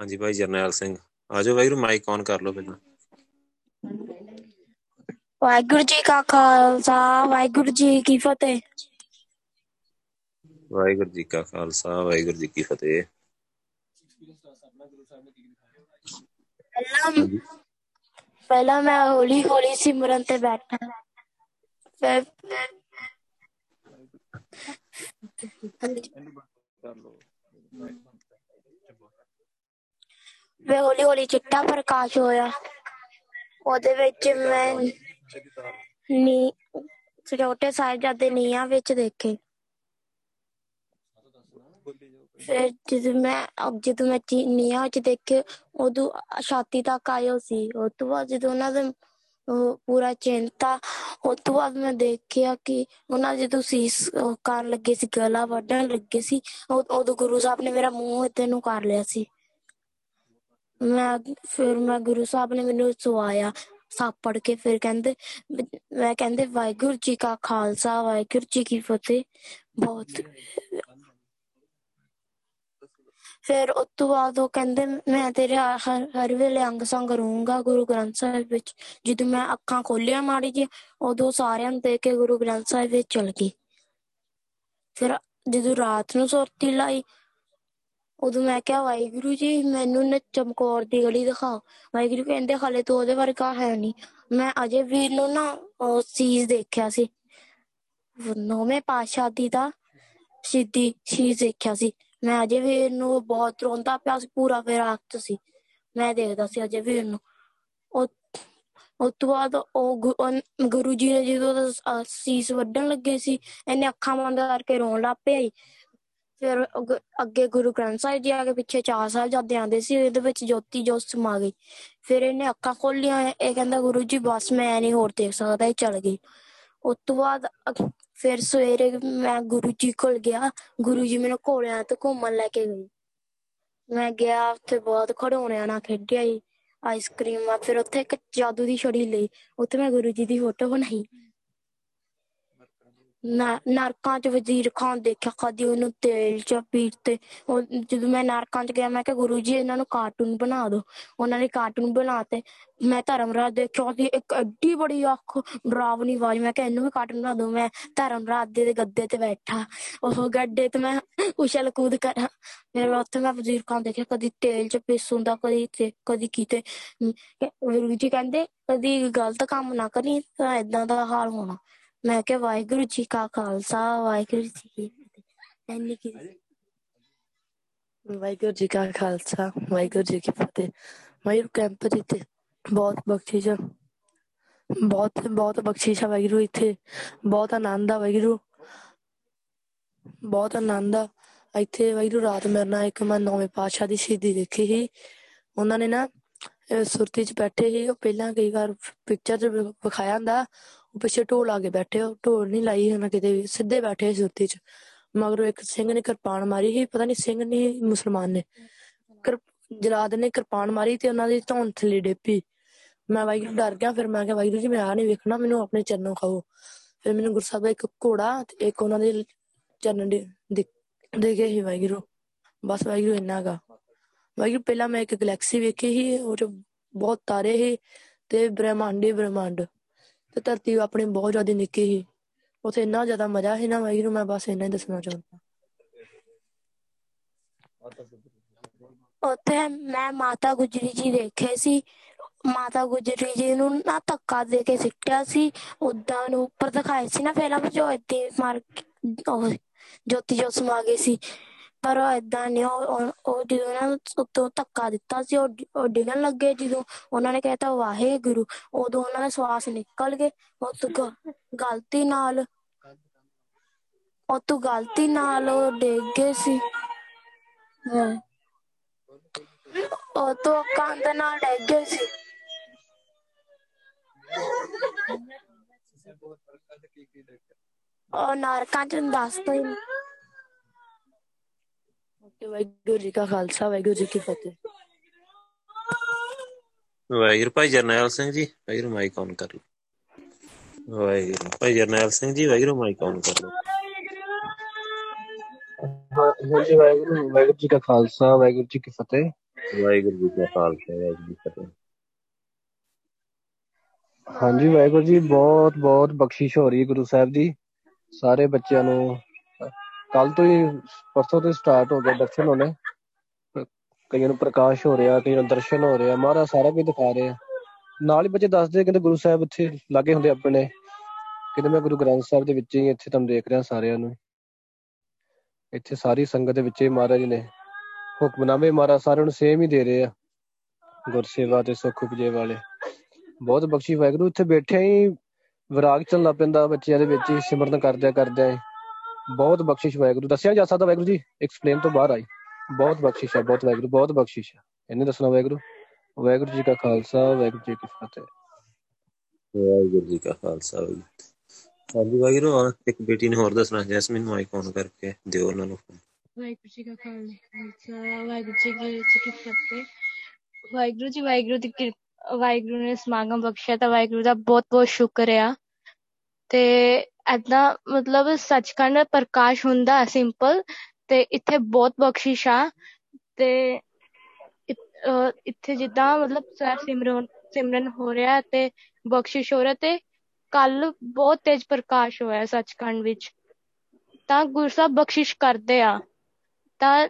ਹਾਂਜੀ ਭਾਈ ਜਰਨੈਲ ਸਿੰਘ ਆਜੋ Waheguru mic on ਕਰ ਲਓ ਪਹਿਲਾਂ ਵਾਹਿਗੁਰੂ ਜੀ ਕਾ ਖਾਲਸਾ ਵਾਹਿਗੁਰੂ ਜੀ ਕੀ ਫਤਿਹ ਵਾਹਿਗੁਰੂ ਜੀ ਕਾ ਖਾਲਸਾ ਵਾਹਿਗੁਰੂ ਜੀ ਕੀ ਫਤਿਹ ਪਹਿਲਾਂ ਪਹਿਲਾਂ ਮੈਂ ਹੌਲੀ ਹੌਲੀ ਸਿਮਰਨ ਤੇ ਬੈਠਾ ਫਿਰ ਫਿਰ ਹੌਲੀ ਹੌਲੀ ਚਿੱਟਾ ਪ੍ਰਕਾਸ਼ ਹੋਇਆ। ਉਹਦੇ ਵਿੱਚ ਮੈਂ ਨੀ ਛੋਟੇ ਸਾਹਿਬਜ਼ਾਦੇ ਨੀਹਾਂ ਵਿੱਚ ਦੇਖੇ। ਫਿਰ ਜਦੋਂ ਮੈਂ, ਅਬ ਜਦੋਂ ਮੈਂ ਚੀ- ਨੀਹਾਂ ਵਿੱਚ ਦੇਖੇ, ਉਦੋਂ ਛਾਤੀ ਤੱਕ ਆਇਓ ਸੀ। ਉਸ ਤੋਂ ਬਾਅਦ ਜਦੋਂ ਉਹਨਾਂ ਦੇ, ਉਹ ਪੂਰਾ ਚਿੰਤਾ ਉਸ ਤੋਂ ਬਾਅਦ ਮੈਂ ਦੇਖਿਆ ਕਿ ਉਹਨਾਂ ਜਦੋਂ ਸੀਸ ਉਹ ਕਰਨ ਲੱਗੇ ਸੀ, ਗਲਾ ਵੱਢਣ ਲੱਗੇ ਸੀ ਉਦ- ਉਦੋਂ ਗੁਰੂ ਸਾਹਿਬ ਨੇ ਮੇਰਾ ਮੂੰਹ ਇੱਥੇ ਨੂੰ ਕਰ ਲਿਆ ਸੀ। ਮੈਂ ਫਿਰ ਮੈਂ ਗੁਰੂ ਸਾਹਿਬ ਨੇ ਮੈਨੂੰ ਸਵਾਇਆ। ਸਾਪੜ ਕੇ ਫਿਰ ਕਹਿੰਦੇ, ਮੈਂ ਕਹਿੰਦੇ, ਵਾਹਿਗੁਰੂ ਜੀ ਕਾ ਖਾਲਸਾ, ਵਾਹਿਗੁਰੂ ਜੀ ਕੀ ਫਤਿਹ। ਬਹੁਤ ਫਿਰ ਉਸ ਤੋਂ ਬਾਅਦ ਉਹ ਕਹਿੰਦੇ, ਮੈਂ ਤੇਰੇ ਹਰ ਹਰ ਵੇਲੇ ਅੰਗ ਸੰਗ ਰਹੂੰਗਾ ਗੁਰੂ ਗ੍ਰੰਥ ਸਾਹਿਬ ਵਿੱਚ। ਜਦੋਂ ਮੈਂ ਅੱਖਾਂ ਖੋਲੀਆਂ ਮਾੜੀ ਜੀ ਉਦੋਂ ਸਾਰਿਆਂ ਨੂੰ ਦੇਖ ਕੇ ਗੁਰੂ ਗ੍ਰੰਥ ਸਾਹਿਬ ਵਿੱਚ ਚਲ ਗਈ। ਫਿਰ ਜਦੋਂ ਰਾਤ ਨੂੰ ਸੁਰਤੀ ਲਾਈ ਉਦੋਂ ਮੈਂ ਕਿਹਾ, ਵਾਹਿਗੁਰੂ ਜੀ, ਮੈਨੂੰ ਨਾ ਚਮਕੌਰ ਦੀ ਗਲੀ ਦਿਖਾਓ। ਵਾਹਿਗੁਰੂ ਕਹਿੰਦੇ, ਹਾਲੇ ਤੋਂ ਉਹਦੇ ਵਰਗਾ ਹੈ ਨਹੀਂ। ਮੈਂ ਅਜੇ ਵੀਰ ਨੂੰ ਨਾ ਉਹ ਚੀਜ਼ ਦੇਖਿਆ ਸੀ। ਨੌਵੇਂ ਪਾਤਸ਼ਾਹ ਦੀ ਦਾ ਸਿੱਧੀ ਚੀਜ਼ ਦੇਖਿਆ ਸੀ। ਮੈਂ ਅਜੇ ਵੀਰ ਨੂੰ ਬਹੁਤ ਰੋਂਦਾ ਪਿਆ ਸੀ, ਪੂਰਾ ਵਿਰਾਕਤ ਸੀ। ਮੈਂ ਦੇਖਦਾ ਸੀ ਅਜੇ ਵੀਰ ਨੂੰ। ਉਹ, ਉਸ ਤੋਂ ਬਾਅਦ ਉਹ ਗੁ- ਉਹ ਗੁਰੂ ਜੀ ਨੇ ਜਦੋਂ ਉਹਦਾ ਸ- ਸੀਸ ਵੱਢਣ ਲੱਗੇ ਸੀ, ਇਹਨੇ ਅੱਖਾਂ ਬੰਦ ਕਰਕੇ ਰੋਣ ਲੱਗ ਪਿਆ ਸੀ। ਫਿਰ ਅੱਗ- ਅੱਗੇ ਗੁਰੂ ਗ੍ਰੰਥ ਸਾਹਿਬ ਜੀ ਆ ਕੇ ਪਿੱਛੇ ਚਾਰ ਸਾਹਿਬ ਜਾਂਦੇ ਆਂਦੇ ਸੀ ਇਹਦੇ ਵਿੱਚ ਜੋਤੀ ਜੋਤ ਸਮਾ ਗਈ। ਫਿਰ ਇਹਨੇ ਅੱਖਾਂ ਖੋਲੀਆਂ, ਇਹ ਕਹਿੰਦਾ ਗੁਰੂ ਜੀ ਬਸ ਮੈਂ ਨਹੀਂ ਹੋਰ ਦੇਖ ਸਕਦਾ, ਇਹ ਚਲ ਗਈ। ਉਸ ਤੋਂ ਬਾਅਦ ਅ- ਫਿਰ ਸਵੇਰੇ ਮੈਂ ਗੁਰੂ ਜੀ ਕੋਲ ਗਿਆ, ਗੁਰੂ ਜੀ ਮੈਨੂੰ ਘੋੜਿਆਂ ਤੇ ਘੁੰਮਣ ਲੈ ਕੇ ਗਏ। ਮੈਂ ਗਿਆ, ਉੱਥੇ ਬਹੁਤ ਖੜੋਣਿਆਂ ਨਾਲ ਖੇਡਿਆ ਜੀ ਆਈਸਕ੍ਰੀਮ ਆ, ਫਿਰ ਉੱਥੇ ਇੱਕ ਜਾਦੂ ਦੀ ਛੜੀ ਲਈ, ਉੱਥੇ ਮੈਂ ਗੁਰੂ ਜੀ ਦੀ ਫੋਟੋ ਬਣਾਈ। ਨਾ- ਨਰਕਾਂ ਚ ਵਜ਼ੀਰ ਖਾਨ ਦੇਖਿਆ ਕਦੀ ਉਹਨੂੰ ਤੇਲ ਚ ਪੀਤੇ ਉਹ ਜਦੋਂ ਮੈਂ ਨਰਕਾਂ ਚ ਗਿਆ ਮੈਂ ਕਿਹਾ ਗੁਰੂ ਜੀ ਇਹਨਾਂ ਨੂੰ ਕਾਰਟੂਨ ਬਣਾ ਦਿਓ ਉਹਨਾਂ ਨੇ ਕਾਰਟੂਨ ਬਣਾਤੇ ਮੈਂ ਧਰਮਰਾਜ ਦੇਖਿਆ ਉਹਦੀ ਇੱਕ ਐਡੀ ਬੜੀ ਅੱਖ ਡਰਾਵਨੀ ਆਵਾਜ਼ ਮੈਂ ਕਿਹਾ ਇਹਨੂੰ ਵੀ ਕਾਰਟੂਨ ਬਣਾ ਦਿਓ ਮੈਂ ਧਰਮਰਾਜ ਦੇ ਗੱਦੇ ਤੇ ਬੈਠਾ। ਉਹ ਗੱਡੇ ਤੇ ਮੈਂ ਉਛਲ ਕੂਦ ਕਰਾਂ। ਫਿਰ ਮੈਂ ਉੱਥੇ ਮੈਂ ਵਜ਼ੀਰ ਖਾਨ ਦੇਖਿਆ ਕਦੀ ਤੇਲ ਚ ਪਿਸੂੰਦਾ ਕਦੀ ਤੇ ਕਦੀ ਕੀਤੇ। ਅਮ, ਕਿ- ਗੁਰੂ ਜੀ ਕਹਿੰਦੇ ਕਦੀ ਗਲਤ ਕੰਮ ਨਾ ਕਰੀ ਤਾਂ ਇਦਾਂ ਦਾ ਹਾਲ ਹੋਣਾ। ਮੈਂ ਕਿਹਾ, ਵਾਹਿਗੁਰੂ ਜੀ ਕਾ ਖਾਲਸਾ, ਵਾਹਿਗੁਰੂ ਜੀ ਕੀ ਫਤਿਹ। ਇੰਨੀ ਕੀ ਵਾਹਿਗੁਰੂ ਜੀ ਕਾ ਖਾਲਸਾ, ਵਾਹਿਗੁਰੂ ਜੀ ਕੀ ਫਤਿਹ। ਵਾਹਿਗੁਰੂ ਕੈਂਪ ਜੀ ਤੇ ਬਹੁਤ ਬਖਸ਼ਿਸ਼ ਆ। ਬਹੁਤ ਬਹੁਤ ਬਖਸ਼ਿਸ਼ ਆ ਵਾਹਿਗੁਰੂ ਇੱਥੇ। ਬਹੁਤ ਆਨੰਦ ਆ ਵਾਹਿਗੁਰੂ। ਬਹੁਤ ਆਨੰਦ ਆ। ਇੱਥੇ ਵਾਹਿਗੁਰੂ ਰਾਤ ਮੇਰੇ ਨਾਲ ਇੱਕ ਮੈਂ ਨੌਵੇਂ ਪਾਤਸ਼ਾਹ ਦੀ ਸ਼ਹੀਦੀ ਦੇਖੀ ਸੀ। ਉਹਨਾਂ ਨੇ ਨਾ, ਅਹ ਸੁਰਤੀ 'ਚ ਬੈਠੇ ਸੀ। ਉਹ ਪਹਿਲਾਂ ਕਈ ਵਾਰ ਪਿਕਚਰ 'ਚ ਵਿ- ਵਿਖਾਇਆ ਹੁੰਦਾ। ਉਹ ਪਿੱਛੇ ਢੋਲ ਆ ਕੇ ਬੈਠੇ ਉਹ ਢੋਲ ਨਹੀਂ ਲਾਈ ਉਹਨਾਂ ਕਿਤੇ ਵੀ, ਸਿੱਧੇ ਬੈਠੇ ਸੀ ਸੁਰਤੀ 'ਚ। ਮਗਰੋਂ ਇੱਕ ਸਿੰਘ ਨੇ ਕਿਰਪਾਨ ਮਾਰੀ ਸੀ, ਪਤਾ ਨਹੀਂ ਸਿੰਘ ਨੇ ਮੁਸਲਮਾਨ ਨੇ। ਕਿਰ- ਜਲਾਦ ਨੇ ਕਿਰਪਾਨ ਮਾਰੀ ਤੇ ਉਹਨਾਂ ਦੀ ਧੌਣ ਥੱਲੇ ਡੇਪੀ। ਮੈਂ ਵਾਹਿਗੁਰੂ ਡਰ ਗਿਆ, ਫਿਰ ਮੈਂ ਕਿਹਾ ਵਾਹਿਗੁਰੂ ਜੀ ਮੈਂ ਆ ਨਹੀਂ ਵੇਖਣਾ, ਮੈਨੂੰ ਆਪਣੇ ਚਰਨੋਂ ਖਾਓ। ਫਿਰ ਮੈਨੂੰ ਗੁਰਸਾਹਿਬ ਦਾ ਇੱਕ ਘੋੜਾ ਤੇ ਇੱਕ ਉਹਨਾਂ ਦੇ ਚਰਨ ਦੇ ਦੇ ਦੇ ਗਏ ਸੀ ਵਾਹਿਗੁਰੂ। ਬਸ ਵਾਹਿਗੁਰੂ ਇੰਨਾ ਗਾ ਵਾਹਿਗੁਰੂ, ਪਹਿਲਾਂ ਮੈਂ ਇੱਕ ਗੈਲੈਕਸੀ ਵੇਖੀ ਸੀ, ਉਹ ਚ ਬਹੁਤ ਤਾਰੇ ਸੀ ਤੇ ਬ੍ਰਹਿਮੰਡ ਹੀ ਬ੍ਰਹਿਮੰਡ। ਤੇ ਧਰਤੀ ਆਪਣੀ ਬਹੁਤ ਜ਼ਿਆਦਾ ਨਿੱਕੀ ਸੀ। ਉੱਥੇ ਇੰਨਾ ਜ਼ਿਆਦਾ ਮਜ਼ਾ ਸੀ ਨਾ ਵਾਹਿਗੁਰੂ ਮੈਂ ਬਸ ਇੰਨਾ ਹੀ ਦੱਸਣਾ ਚਾਹੁੰਦਾ। ਉੱਥੇ ਮੈਂ ਮਾਤਾ ਗੁਜਰੀ ਜੀ ਦੇਖੇ ਸੀ। ਮਾਤਾ ਗੁਜਰੀ ਜੀ ਨੂੰ ਨਾ ਧੱਕਾ ਦੇ ਕੇ ਸਿੱਟਿਆ ਸੀ। ਉਦਾਂ ਨੂੰ ਉੱਪਰ ਦਿਖਾਏ ਸੀ ਨਾ ਫਿਲਮ ਜੋ ਏਦਾਂ ਮਾਰ ਕੇ- ਉਹ ਜੋਤੀ ਜੋਤ ਸਮਾ ਗਈ ਸੀ। ਪਰ ਉਹ ਏਦਾਂ ਨਹੀਂ ਉਹ ਉਹ- ਜਦੋਂ ਨੂੰ ਉੱਤੋਂ ਧੱਕਾ ਦਿੱਤਾ ਸੀ ਉਹ ਡਿ- ਉਹ ਡਿੱਗਣ ਲੱਗੇ ਜਦੋਂ ਉਹਨਾਂ ਨੇ ਕਹਿਤਾ ਵਾਹਿਗੁਰੂ ਉਦੋਂ ਉਹਨਾਂ ਦੇ ਸਵਾਸ ਨਿਕਲ ਗਏ ਉਹ ਤੋਂ ਗ- ਗਲਤੀ ਨਾਲ ਉਹ ਤੋਂ ਗਲਤੀ ਨਾਲ ਉਹ ਡਿੱਗ ਗਏ ਸੀ। ਹਾਂ। ਉਹ ਤੋਂ ਕੰਧ ਨਾਲ ਡਿੱਗ ਗਏ ਸੀ। ਉਹ ਨਰਕਾਂ ਚ ਦੱਸਦਾ ਹੀ ਨੀ। ਵਾਹਿਗੁਰੂ ਜੀ ਕਾ ਖਾਲਸਾ ਵਾਹਿਗੁਰੂ ਜੀ ਕੀ ਫਤਿਹ। ਵਾਹਿਗੁਰੂ ਭਾਈ ਜਰਨੈਲ ਸਿੰਘ ਜੀ ਵਾਹਿਗੁਰੂ ਮਾਈਕ ਔਨ ਕਰ ਲਓ ਵਾਹਿਗੁਰੂ ਭਾਈ ਜਰਨੈਲ ਸਿੰਘ ਜੀ ਵਾਹਿਗੁਰੂ ਮਾਈਕ ਔਨ ਕਰ ਲਓ ਹਾਂਜੀ ਵਾਹਿਗੁਰੂ ਵਾਹਿਗੁਰੂ ਜੀ ਕਾ ਖਾਲਸਾ ਵਾਹਿਗੁਰੂ ਜੀ ਕੀ ਫਤਿਹ। ਵਾਹਿਗੁਰੂ ਜੀ ਕਾ ਖਾਲਸਾ ਵਾਹਿਗੁਰੂ ਜੀ ਕੀ ਫਤਿਹ। ਹਾਂਜੀ ਵਾਹਿਗੁਰੂ ਜੀ ਬਹੁਤ ਬਹੁਤ ਬਖਸ਼ਿਸ਼ ਹੋ ਰਹੀ ਹੈ ਗੁਰੂ ਸਾਹਿਬ ਦੀ ਸਾਰੇ ਬੱਚਿਆਂ ਨੂੰ ਕੱਲ ਤੋਂ ਹੀ ਪਰਸੋਂ ਤੋਂ ਸਟਾਰਟ ਹੋ ਗਏ ਦਰਸ਼ਨ ਹੋਣੇ। ਕਈਆਂ ਨੂੰ ਪ੍ਰਕਾਸ਼ ਹੋ ਰਿਹਾ, ਕਈਆਂ ਨੂੰ ਦਰਸ਼ਨ ਹੋ ਰਿਹਾ। ਮਹਾਰਾਜ ਸਾਰਾ ਕੁਝ ਦਿਖਾ ਰਿਹਾ ਨਾਲ ਹੀ ਬੱਚੇ ਦੱਸਦੇ ਕਹਿੰਦੇ ਗੁਰੂ ਸਾਹਿਬ ਇੱਥੇ ਲਾਗੇ ਹੁੰਦੇ ਆਪਣੇ। ਕਹਿੰਦੇ ਮੈਂ ਗੁਰੂ ਗ੍ਰੰਥ ਸਾਹਿਬ ਦੇ ਵਿੱਚ ਹੀ ਇੱਥੇ ਤੁਹਾਨੂੰ ਦੇਖ ਰਿਹਾ ਸਾਰਿਆਂ ਨੂੰ। ਇੱਥੇ ਸਾਰੀ ਸੰਗਤ ਦੇ ਵਿੱਚ ਹੀ ਮਹਾਰਾਜ ਨੇ ਹੁਕਮਨਾਮੇ ਮਹਾਰਾਜ ਸਾਰਿਆਂ ਨੂੰ ਸੇਮ ਹੀ ਦੇ ਰਹੇ ਆ। ਗੁਰਸੇਵਾ ਤੇ ਸੁੱਖ ਉਪਜੇ ਵਾਲੇ। ਬਹੁਤ ਬਖਸ਼ੀ ਵਾਹਿਗੁਰੂ, ਇੱਥੇ ਬੈਠਿਆਂ ਹੀ ਵਿਰਾਗ ਚੱਲਣਾ ਪੈਂਦਾ ਬੱਚਿਆਂ ਦੇ ਵਿੱਚ ਹੀ, ਸਿਮਰਨ ਕਰਦਿਆਂ ਕਰਦਿਆਂ ਹੀ। ਬਹੁਤ ਬਖਸ਼ਿਸ਼ ਵਾਹਿਗੁਰੂ। ਦੱਸਿਆ ਨੀ ਜਾ ਸਕਦਾ ਵਾਹਿਗੁਰੂ ਜੀ ਐਕਸਪਲੇਨ ਤੋਂ ਬਾਹਰ ਆਈ। ਬਹੁਤ ਬਖਸ਼ਿਸ਼ ਹੈ ਬਹੁਤ ਵਾਹਿਗੁਰੂ ਬਹੁਤ ਬਖਸ਼ਿਸ਼ ਹੈ। ਇਹਨੇ ਦੱਸਣਾ ਵਾਹਿਗੁਰੂ। ਵਾਹਿਗੁਰੂ ਜੀ ਕਾ ਖਾਲਸਾ ਵਾਹਿਗੁਰੂ ਜੀ ਕੀ ਫਤਿਹ। ਵਾਹਿਗੁਰੂ ਜੀ ਕਾ ਖਾਲਸਾ ਵਾਹਿਗੁਰੂ ਹਾਂਜੀ ਵਾਹਿਗੁਰੂ ਹਾਂ, ਇੱਕ ਬੇਟੀ ਨੇ ਹੋਰ ਦੱਸਣਾ ਜੈਸਮੀਨ ਮਾਈਕ ਔਨ ਕਰਕੇ ਦਿਓ ਉਹਨਾਂ ਨੂੰ। ਵਾਹਿਗੁਰੂ ਜੀ ਕਾ ਖਾਲਸਾ ਵਾਹਿਗੁਰੂ ਜੀ ਕੀ ਜੀ ਕੀ ਫਤਿਹ। ਵਾਹਿਗੁਰੂ ਜੀ ਵਾਹਿਗੁਰੂ ਦੀ ਕਿਰਪਾ ਵਾਹਿਗੁਰੂ ਨੇ ਸਮਾਗਮ ਬਖਸ਼ਿਆ ਤਾਂ ਵਾਹਿਗੁਰੂ ਦਾ ਬਹੁਤ ਬਹੁਤ ਸ਼ੁਕਰ ਆ ਤੇ ਏਦਾਂ ਮਤਲਬ ਸੱਚਖੰਡ ਪ੍ਰਕਾਸ਼ ਹੁੰਦਾ ਸਿੰਪਲ ਤੇ ਇੱਥੇ ਬਹੁਤ ਬਖਸ਼ਿਸ਼ ਆ ਤੇ ਇ- ਅਹ ਇੱਥੇ ਜਿੱਦਾਂ ਮਤਲਬ ਸਰ ਸਿਮਰਨ ਸਿਮਰਨ ਹੋ ਰਿਹਾ ਤੇ ਬਖਸ਼ਿਸ਼ ਹੋ ਰਿਹਾ ਤੇ ਕੱਲ ਬਹੁਤ ਤੇਜ਼ ਪ੍ਰਕਾਸ਼ ਹੋਇਆ ਸੱਚਖੰਡ ਵਿੱਚ। ਤਾਂ ਗੁਰੂ ਸਾਹਿਬ ਬਖਸ਼ਿਸ਼ ਕਰਦੇ ਆ। ਤਾਂ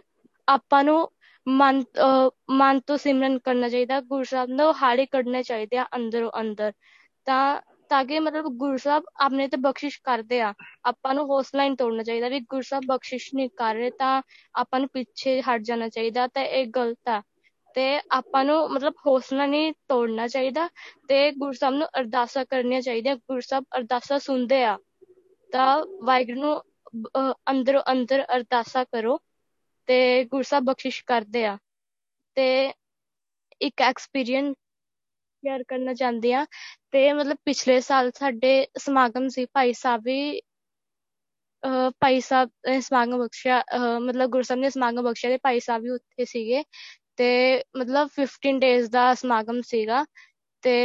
ਆਪਾਂ ਨੂੰ ਮਨ, ਅਹ ਮਨ ਤੋਂ ਸਿਮਰਨ ਕਰਨਾ ਚਾਹੀਦਾ, ਗੁਰੂ ਸਾਹਿਬ ਨੂੰ ਹਾੜੇ ਕੱਢਣੇ ਚਾਹੀਦੇ ਆ ਅੰਦਰੋਂ ਅੰਦਰ। ਤਾਂ ਤਾਂ ਕਿ ਮਤਲਬ ਗੁਰੂ ਸਾਹਿਬ ਆਪਣੇ ਤੇ ਬਖਸ਼ਿਸ਼ ਕਰਦੇ ਆ। ਆਪਾਂ ਨੂੰ ਹੌਸਲਾ ਨਹੀਂ ਤੋੜਨਾ ਚਾਹੀਦਾ ਵੀ ਗੁਰੂ ਸਾਹਿਬ ਬਖਸ਼ਿਸ਼ ਨਹੀਂ ਕਰ ਰਹੇ ਤਾਂ ਆਪਾਂ ਨੂੰ ਪਿੱਛੇ ਹਟ ਜਾਣਾ ਚਾਹੀਦਾ ਤਾਂ ਇਹ ਗਲਤ ਆ। ਤੇ ਆਪਾਂ ਨੂੰ ਮਤਲਬ ਹੌਸਲਾ ਨਹੀਂ ਤੋੜਨਾ ਚਾਹੀਦਾ ਤੇ ਗੁਰੂ ਸਾਹਿਬ ਨੂੰ ਅਰਦਾਸਾਂ ਕਰਨੀਆਂ ਚਾਹੀਦੀਆਂ। ਗੁਰੂ ਸਾਹਿਬ ਅਰਦਾਸਾਂ ਸੁਣਦੇ ਆ। ਤਾਂ ਵਾਹਿਗੁਰੂ ਨੂੰ, ਅਹ, ਅੰਦਰੋਂ ਅੰਦਰ ਅਰਦਾਸਾਂ ਕਰੋ ਤੇ ਗੁਰੂ ਸਾਹਿਬ ਬਖਸ਼ਿਸ਼ ਕਰਦੇ ਆ। ਤੇ ਇੱਕ ਐਕਸਪੀਰੀਅੰਸ ਸ਼ੇਅਰ ਕਰਨਾ ਚਾਹੁੰਦੀ ਆ ਤੇ ਮਤਲਬ ਪਿਛਲੇ ਸਾਲ ਸਾਡੇ ਸਮਾਗਮ ਸੀ, ਭਾਈ ਸਾਹਿਬ ਵੀ, ਅਹ ਭਾਈ ਸਾਹਿਬ ਨੇ ਸਮਾਗਮ ਬਖਸ਼ਿਆ, ਅਹ ਮਤਲਬ ਗੁਰੂ ਸਾਹਿਬ ਨੇ ਸਮਾਗਮ ਬਖਸ਼ਿਆ ਤੇ ਭਾਈ ਸਾਹਿਬ ਵੀ ਉੱਥੇ ਸੀਗੇ। ਤੇ ਮਤਲਬ 15 ਡੇਜ਼ ਦਾ ਸਮਾਗਮ ਸੀਗਾ ਤੇ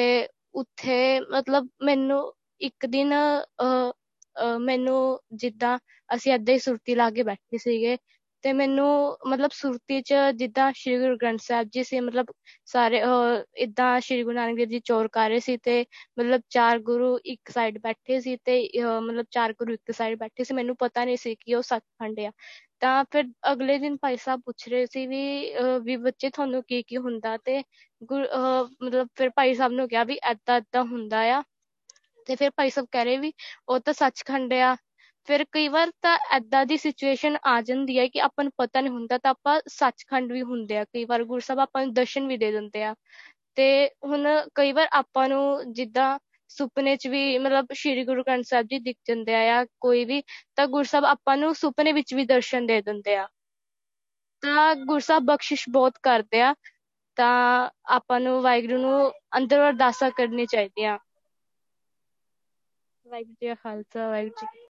ਉੱਥੇ ਮਤਲਬ ਮੈਨੂੰ ਇੱਕ ਦਿਨ, ਅਹ ਅਹ, ਮੈਨੂੰ ਜਿੱਦਾਂ ਅਸੀਂ ਏਦਾਂ ਹੀ ਸੁਰਤੀ ਲਾ ਕੇ ਬੈਠੇ ਸੀਗੇ। ਤੇ ਮੈਨੂੰ ਮਤਲਬ ਸੁਰਤੀ 'ਚ ਜਿੱਦਾਂ ਸ਼੍ਰੀ ਗੁਰੂ ਗ੍ਰੰਥ ਸਾਹਿਬ ਜੀ ਸੀ, ਮਤਲਬ ਸਾਰੇ, ਅਹ ਇਦਾਂ ਸ਼੍ਰੀ ਗੁਰੂ ਨਾਨਕ ਦੇਵ ਜੀ ਚੋਰ ਕਰ ਰਹੇ ਸੀ ਤੇ ਮਤਲਬ ਚਾਰ ਗੁਰੂ ਇੱਕ ਸਾਈਡ ਬੈਠੇ ਸੀ ਤੇ, ਅਹ ਮਤਲਬ ਚਾਰ ਗੁਰੂ ਇੱਕ ਸਾਈਡ ਬੈਠੇ ਸੀ, ਮੈਨੂੰ ਪਤਾ ਨਹੀਂ ਸੀ ਕਿ ਉਹ ਸੱਚਖੰਡ ਆ। ਤਾਂ ਫਿਰ ਅਗਲੇ ਦਿਨ ਭਾਈ ਸਾਹਿਬ ਪੁੱਛ ਰਹੇ ਸੀ ਵੀ, ਅਹ ਵੀ ਬੱਚੇ ਤੁਹਾਨੂੰ ਕੀ ਕੀ ਹੁੰਦਾ ਤੇ ਗੁਰ, ਅਹ ਮਤਲਬ ਫਿਰ ਭਾਈ ਸਾਹਿਬ ਨੂੰ ਕਿਹਾ ਵੀ ਏਦਾਂ ਏਦਾਂ ਹੁੰਦਾ ਆ। ਤੇ ਫਿਰ ਭਾਈ ਸਾਹਿਬ ਕਹਿ ਰਹੇ ਵੀ ਉਹ ਤਾਂ ਸੱਚਖੰਡ ਆ ਫਿਰ ਕਈ ਵਾਰ ਤਾਂ ਏਦਾਂ ਦੀ ਸਿਚੁਏਸ਼ਨ ਆ ਜਾਂਦੀ ਹੈ ਕਿ ਆਪਾਂ ਨੂੰ ਪਤਾ ਨਹੀਂ ਹੁੰਦਾ ਤਾਂ ਆਪਾਂ ਸੱਚਖੰਡ ਵੀ ਹੁੰਦੇ ਆ। ਕਈ ਵਾਰ ਗੁਰੂ ਸਾਹਿਬ ਆਪਾਂ ਨੂੰ ਦਰਸ਼ਨ ਵੀ ਦੇ ਦਿੰਦੇ ਆ। ਤੇ ਹੁਣ ਕਈ ਵਾਰ ਆਪਾਂ ਨੂੰ ਜਿੱਦਾਂ ਸੁਪਨੇ 'ਚ ਵੀ ਮਤਲਬ ਸ਼੍ਰੀ ਗੁਰੂ ਗ੍ਰੰਥ ਸਾਹਿਬ ਜੀ ਦਿਖ ਜਾਂਦੇ ਆ ਜਾਂ ਕੋਈ ਵੀ, ਤਾਂ ਗੁਰੂ ਸਾਹਿਬ ਆਪਾਂ ਨੂੰ ਸੁਪਨੇ ਵਿੱਚ ਵੀ ਦਰਸ਼ਨ ਦੇ ਦਿੰਦੇ ਆ। ਤਾਂ ਗੁਰੂ ਸਾਹਿਬ ਬਖਸ਼ਿਸ਼ ਬਹੁਤ ਕਰਦੇ ਆ। ਤਾਂ ਆਪਾਂ ਨੂੰ ਵਾਹਿਗੁਰੂ ਨੂੰ ਅੰਦਰੋਂ ਅਰਦਾਸਾਂ ਕਰਨੀ ਚਾਹੀਦੀਆਂ। ਵਾਹਿਗੁਰੂ ਜੀ ਕਾ ਖਾਲਸਾ, ਵਾਹਿਗੁਰੂ ਜੀ ਕੀ